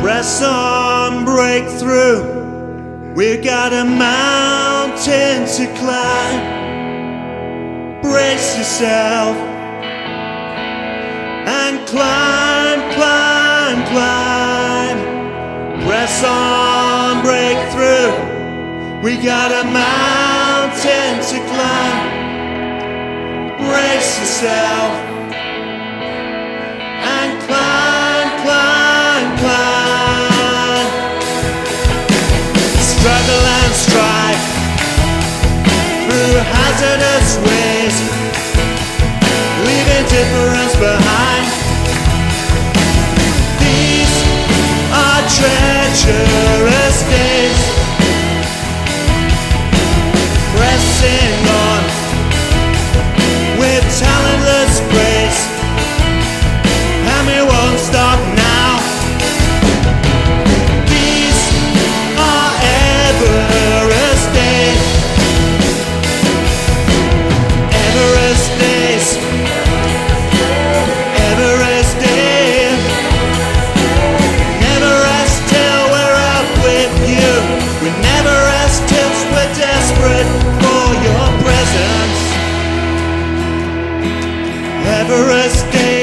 Press on, break through. We got a mountain to climb. Brace yourself and climb, climb, climb. Press on, break through. We got a mountain to climb. Brace yourself ways,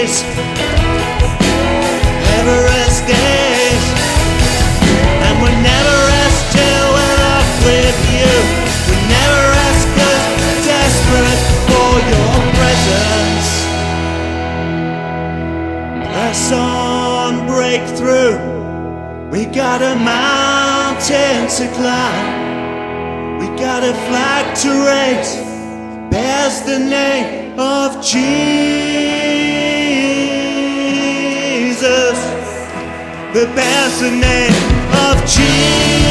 Days. And we never with you. We never desperate for your presence. Press on, breakthrough. We got a mountain to climb. We got a flag to raise. Bears the name of Jesus. The name of Jesus.